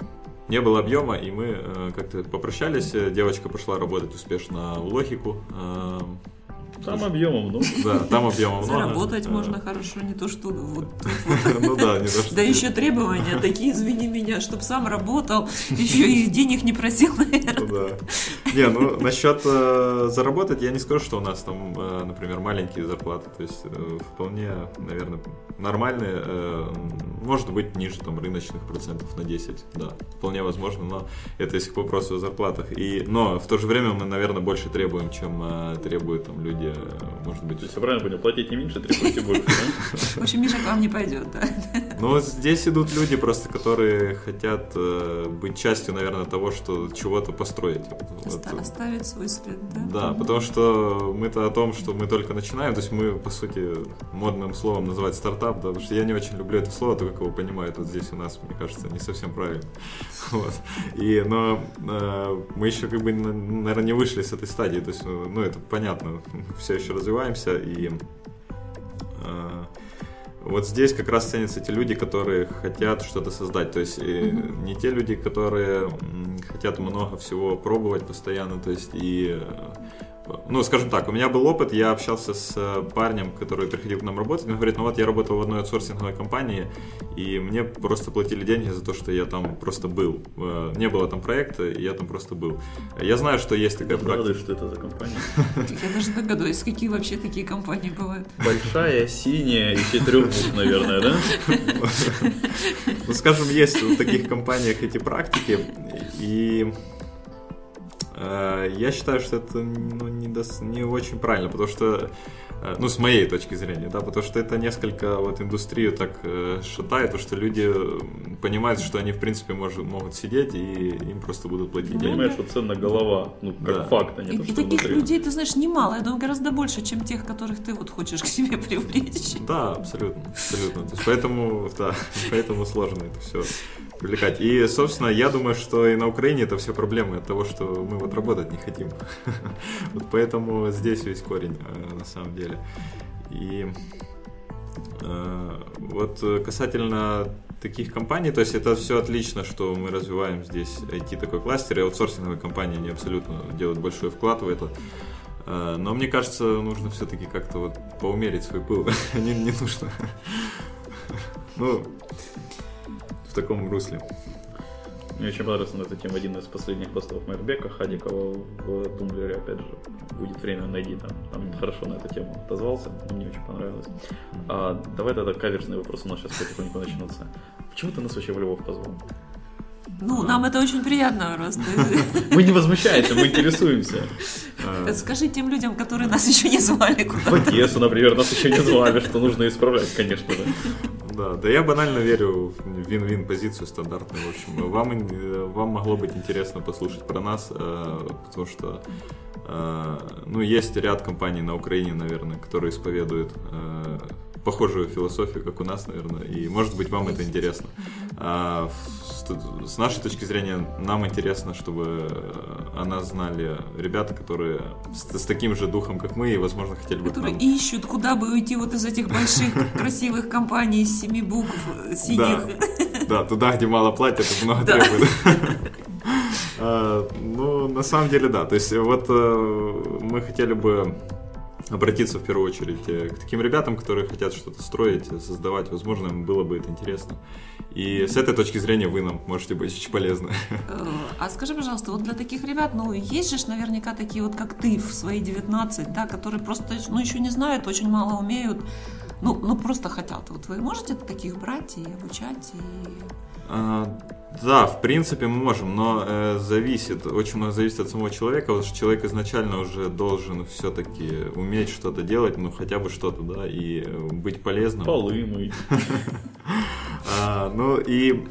не было объема, и мы э, как-то попрощались. Э, Девочка пошла работать успешно в логику. Там объемом, ну. да, там объема много. Заработать Э, можно хорошо, не то что вот Ну да, не то, что... Да еще требования такие, извини меня, чтобы сам работал, еще и денег не просил, наверное. Ну да. Не, ну насчет э, заработать, я не скажу, что у нас там, э, например, маленькие зарплаты. То есть вполне, наверное, нормальные. может быть, ниже там рыночных процентов на 10. Да, вполне возможно, но это если к вопросу о зарплатах. И, но в то же время мы, наверное, больше требуем, чем требуют там люди, э, может быть, То есть я правильно понял, платить не меньше, требуйте больше, да? В общем, Миша к вам не пойдет, да. Ну, вот здесь идут люди просто, которые хотят э, быть частью, наверное, того, что чего-то построить. Вот. Оставить свой след, да? Да, потому что мы-то о том, что мы только начинаем, то есть мы, по сути, модным словом называть стартап, да, потому что я не очень люблю это слово, то, как его понимают вот здесь у нас, мне кажется, не совсем правильно. Вот. И, но э, мы еще, как бы, наверное, не вышли с этой стадии, то есть, э, ну, это понятно, все еще развиваемся, и э, вот здесь как раз ценятся те люди, которые хотят что-то создать. То есть э, не те люди, которые хотят много всего пробовать постоянно. То есть и э, ну, скажем так, у меня был опыт, я общался с э, парнем, который приходил к нам работать, он говорит, ну вот я работал в одной аутсорсинговой компании, и мне просто платили деньги за то, что я там просто был. Э, Не было там проекта, и я там просто был. Я знаю, что есть такая практика. Догадываюсь, что это за компания. Я даже догадываюсь, какие вообще такие компании бывают. Большая, синяя и четырех букв, наверное, да? Ну, скажем, есть в таких компаниях эти практики, и я считаю, что это ну, не, дос- не очень правильно, потому что Э, ну, с моей точки зрения, да, потому что это несколько вот индустрию так э, шатает, потому что люди понимают, что они, в принципе, может, могут сидеть и им просто будут платить. Понимаешь, что ценна голова, ну, как да. факт, а не и, то, что И таких внутри. людей, ты знаешь, немало, я думаю, гораздо больше, чем тех, которых ты вот хочешь к себе привлечь. Да, абсолютно, абсолютно. То есть, поэтому, да, поэтому сложно это все привлекать. И, собственно, я думаю, что и на Украине это все проблемы от того, что мы вот работать не хотим. Вот поэтому здесь весь корень, э, на самом деле. И э, вот касательно таких компаний, то есть это все отлично, что мы развиваем здесь IT такой кластер, и аутсорсинговые компании, они абсолютно делают большой вклад в это. Э, но мне кажется, нужно все-таки как-то вот поумерить свой пыл. не, не нужно. ну, таком русле. Мне очень понравился на эту тему один из последних постов Майрбека Хадикова в Думблере, опять же, будет время, найди там, там хорошо на эту тему отозвался, мне очень понравилось. А, давай тогда каверзные вопросы у нас сейчас потихоньку начнутся. Почему ты нас вообще в Львов позвал? Ну, нам это очень приятно просто. Мы не возмущаемся, мы интересуемся. Скажи тем людям, которые нас еще не звали куда-то. В Одессу, например, нас еще не звали, что нужно исправлять, конечно же. Да, да я банально верю в вин-вин позицию стандартную. В общем, вам, э, вам могло быть интересно послушать про нас, э, потому что э, ну, есть ряд компаний на Украине, наверное, которые исповедуют похожую философию, как у нас, наверное, и может быть вам это интересно. А, с нашей точки зрения нам интересно, чтобы о нас знали ребята, которые с, с таким же духом, как мы, и, возможно, хотели бы... Которые ищут, куда бы уйти вот из этих больших красивых компаний из семи букв синих. Да, туда, где мало платят, много требует. А, ну, на самом деле, да. То есть, вот э, мы хотели бы обратиться в первую очередь э, к таким ребятам, которые хотят что-то строить, создавать. Возможно, им было бы это интересно. И с этой точки зрения вы нам можете быть очень полезны. Э, а скажи, пожалуйста, вот для таких ребят, ну, есть же наверняка такие вот, как ты, в свои 19, да, которые просто, ну, еще не знают, очень мало умеют, ну, ну просто хотят. Вот вы можете таких брать и обучать, и... А, да, в принципе мы можем, но э, зависит, очень много зависит от самого человека, потому что человек изначально уже должен все-таки уметь что-то делать, ну хотя бы что-то, да, и быть полезным. Полы мыть. А, ну и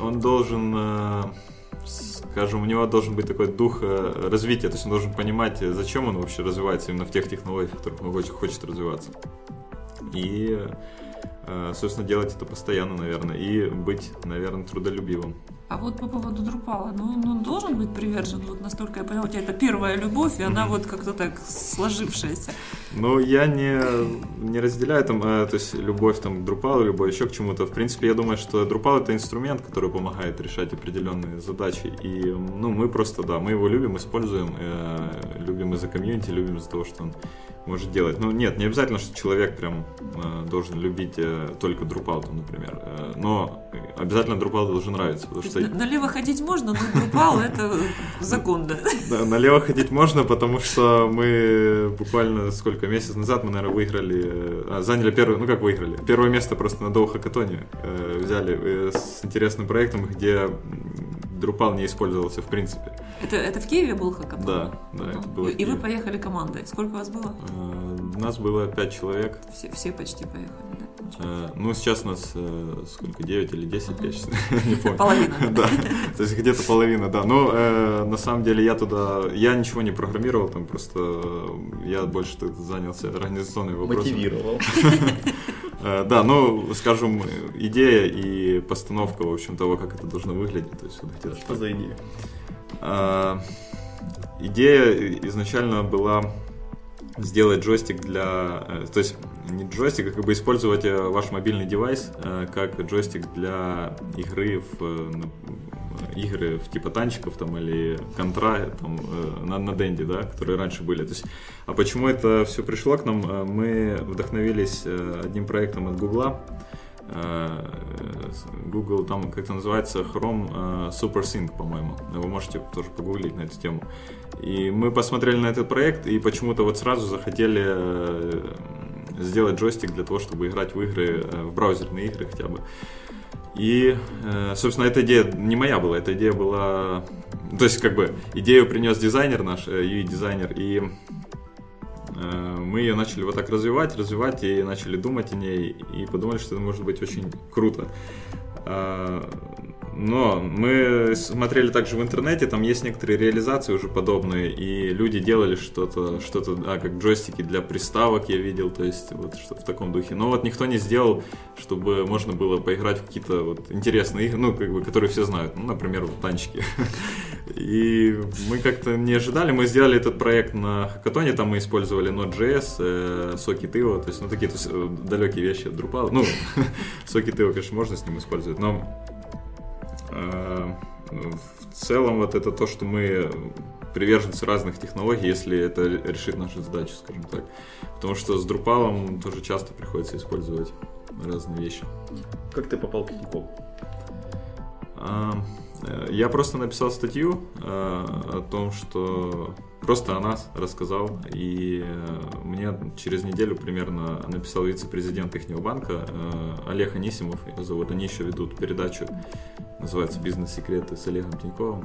он должен, э, скажем, у него должен быть такой дух э, развития, то есть он должен понимать, зачем он вообще развивается именно в тех технологиях, в которых он хочет развиваться. И собственно, делать это постоянно, наверное, и быть, наверное, трудолюбивым. А вот по поводу Друпала, ну, ну, он должен быть привержен, вот настолько я поняла, у тебя это первая любовь, и она вот как-то так сложившаяся. Ну, я не, не разделяю там, э, то есть любовь там к Drupal, любовь еще к чему-то. В принципе, я думаю, что Drupal это инструмент, который помогает решать определенные задачи. И, ну, мы просто, да, мы его любим, используем, э, любим из-за комьюнити, любим из-за того, что он может делать. Ну, нет, не обязательно, что человек прям э, должен любить э, только там, например. Э, но обязательно Drupal должен нравиться, потому что... Налево ходить можно, но Drupal это закон, да? Налево ходить можно, потому что мы буквально сколько, месяц назад мы, наверное, выиграли, э, заняли первое, ну как выиграли, первое место просто на Доу Хакатоне э, взяли э, с интересным проектом, где Drupal не использовался в принципе. Это, это в Киеве был хакатон? Да, да, uh это было И, и вы поехали командой. Сколько вас было? Uh, нас было пять человек. Все, все почти поехали, да? Uh, ну, сейчас нас uh, сколько, 9 или 10, uh-huh. я сейчас не помню. Половина. да, то есть где-то половина, да. Но э, на самом деле я туда, я ничего не программировал, там просто я больше занялся организационными вопросами. Мотивировал. Да, ну, скажем, идея и постановка, в общем, того, как это должно выглядеть. То есть, вот где-то Что за идея? А, идея изначально была сделать джойстик для... Э, то есть не джойстик, а как бы использовать э, ваш мобильный девайс э, как джойстик для игры в игры в типа танчиков там или контра там, на, на Денде, да, которые раньше были. То есть, а почему это все пришло к нам? Мы вдохновились одним проектом от Гугла, Э, Google, там как-то называется Chrome э, Super Sync, по-моему. Вы можете тоже погуглить на эту тему. И мы посмотрели на этот проект и почему-то вот сразу захотели э, сделать джойстик для того, чтобы играть в игры, в браузерные игры хотя бы. И, собственно, эта идея не моя была, эта идея была то есть, как бы, идею принес дизайнер наш, UI-дизайнер, и мы ее начали вот так развивать, развивать, и начали думать о ней, и подумали, что это может быть очень круто. Но мы смотрели также в интернете, там есть некоторые реализации уже подобные, и люди делали что-то, что-то, а, как джойстики для приставок я видел, то есть вот что в таком духе. Но вот никто не сделал, чтобы можно было поиграть в какие-то вот интересные игры, ну, как бы, которые все знают, ну, например, вот танчики. И мы как-то не ожидали, мы сделали этот проект на хакатоне, там мы использовали Node.js, э, Socket IO, то есть, ну, такие то есть, э, далекие вещи от Drupal. Ну, Socket IO, конечно, можно с ним использовать, но в целом вот это то, что мы приверженцы разных технологий, если это решит наши задачи, скажем так. Потому что с Drupal тоже часто приходится использовать разные вещи. Как ты попал к Тинькову? Э, я просто написал статью э, о том, что просто о нас рассказал, и мне через неделю примерно написал вице-президент их банка Олег Анисимов, его зовут, они еще ведут передачу называется «Бизнес-секреты» с Олегом Тиньковым.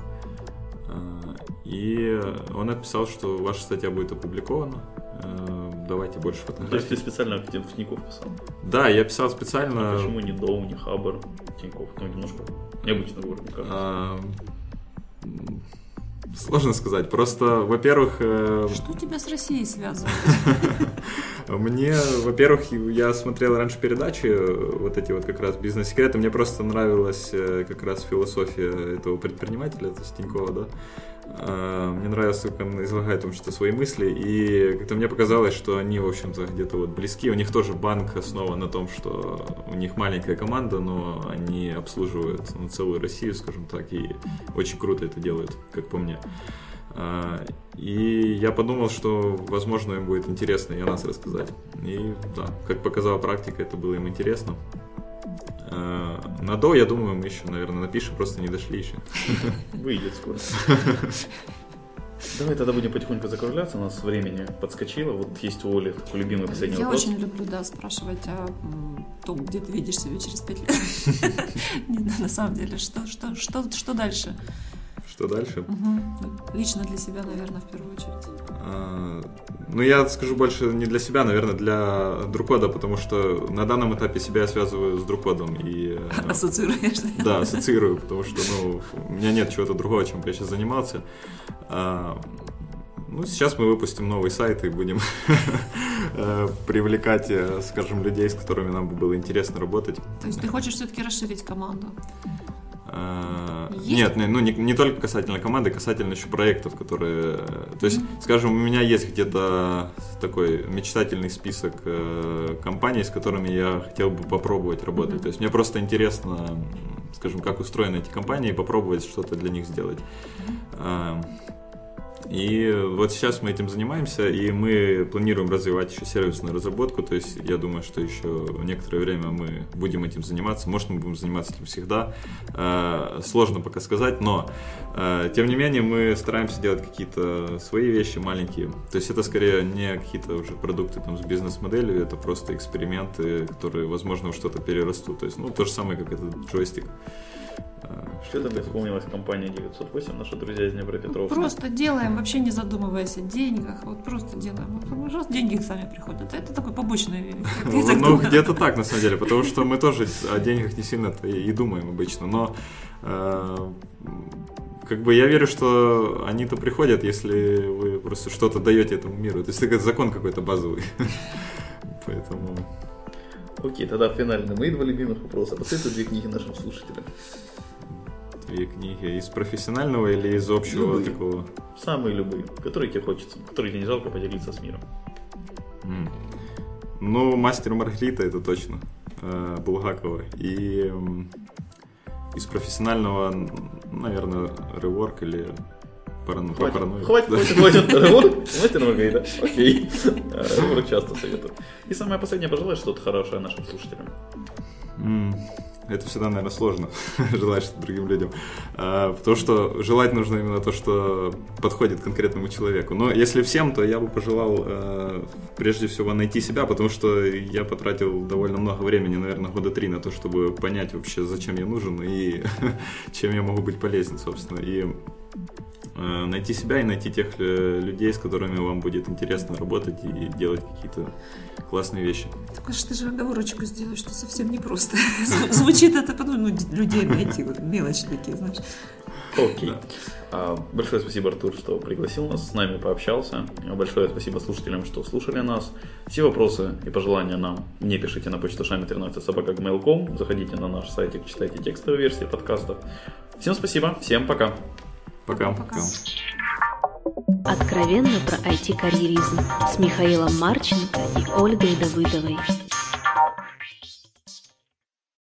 А, и он написал, что ваша статья будет опубликована. Давайте больше фотографий. То есть ты специально в Тинькофф писал? Да, я писал специально. А почему не Доу, не Хабар, Тинькофф? Ну, немножко необычно говорю, мне кажется. А, Сложно сказать. Просто, во-первых... Э... Что тебя с Россией связывает? Мне, во-первых, я смотрел раньше передачи, вот эти вот как раз бизнес-секреты. Мне просто нравилась э, как раз философия этого предпринимателя, это Стенькова, да. А, мне нравилось, как он излагает там что-то свои мысли, и как-то мне показалось, что они, в общем-то, где-то вот близки. У них тоже банк основан на том, что у них маленькая команда, но они обслуживают ну, целую Россию, скажем так, и очень круто это делают, как по мне. А, и я подумал, что, возможно, им будет интересно и о нас рассказать. И да, как показала практика, это было им интересно. Э, на до, я думаю, мы еще, наверное, напишем, просто не дошли еще. Выйдет скоро. Давай тогда будем потихоньку закругляться, у нас времени подскочило. Вот есть у Оли такой любимый последний Я вопрос. очень люблю, да, спрашивать о том, где ты видишь себя через пять лет. На самом деле, что, что, что, что дальше? Что дальше? Угу. Лично для себя, наверное, в первую очередь. А, ну, я скажу больше не для себя, наверное, для Друкода, потому что на данном этапе себя я связываю с Друкодом. И, э, Ассоциируешь? Да, ассоциирую, потому что ну, у меня нет чего-то другого, чем я сейчас занимался. А, ну, сейчас мы выпустим новый сайт и будем э, привлекать, э, скажем, людей, с которыми нам было интересно работать. То есть ты хочешь все-таки расширить команду? А, нет, ну не, не только касательно команды, касательно еще проектов, которые... То есть, mm-hmm. скажем, у меня есть где-то такой мечтательный список э, компаний, с которыми я хотел бы попробовать работать. Mm-hmm. То есть мне просто интересно, скажем, как устроены эти компании, попробовать что-то для них сделать. Mm-hmm. И вот сейчас мы этим занимаемся, и мы планируем развивать еще сервисную разработку, то есть я думаю, что еще некоторое время мы будем этим заниматься, может мы будем заниматься этим всегда, э, сложно пока сказать, но э, тем не менее мы стараемся делать какие-то свои вещи маленькие, то есть это скорее не какие-то уже продукты там с бизнес-моделью, это просто эксперименты, которые, возможно, в что-то перерастут, то есть ну то же самое, как этот джойстик. Что там вспомнилась компания 908, наши друзья из Днепропетровска? Просто делаем, вообще не задумываясь о деньгах, вот просто делаем. Вот, деньги сами приходят. Это такой побочный Ну, ну где-то так, на самом деле, потому что мы тоже о деньгах не сильно и думаем обычно, но э, как бы я верю, что они-то приходят, если вы просто что-то даете этому миру. То есть это закон какой-то базовый. Поэтому... Окей, тогда финально мои два любимых вопроса. Посоветуй две книги нашим слушателям две книги? Из профессионального или из общего любые. такого? Самые любые, которые тебе хочется, которые тебе не жалко поделиться с миром. Mm. Ну, мастер Маргарита это точно. Э, Булгакова. И из профессионального, наверное, реворк или парану... хватит, паранойя. Хватит, хватит, хватит. Мастер Маргарита. Окей. Реворк часто советую. И самое последнее, пожелай что-то хорошее нашим слушателям. Mm. это всегда, наверное, сложно желать что другим людям. А, потому что желать нужно именно то, что подходит конкретному человеку. Но если всем, то я бы пожелал а, прежде всего найти себя, потому что я потратил довольно много времени, наверное, года три на то, чтобы понять вообще, зачем я нужен и чем я могу быть полезен, собственно. И Э, найти себя и найти тех э, людей, с которыми вам будет интересно работать и делать какие-то классные вещи. Только что ты же оговорочку сделаешь, что совсем непросто. Звучит это, потом ну, людей найти, вот мелочи такие, знаешь. Окей. Okay. А, большое спасибо, Артур, что пригласил нас, с нами пообщался. Большое спасибо слушателям, что слушали нас. Все вопросы и пожелания нам не пишите на почту шами 13 собака Заходите на наш сайтик, читайте текстовые версии подкастов. Всем спасибо, всем пока. Пока. Пока. Откровенно про IT-карьеризм с Михаилом Марченко и Ольгой Давыдовой.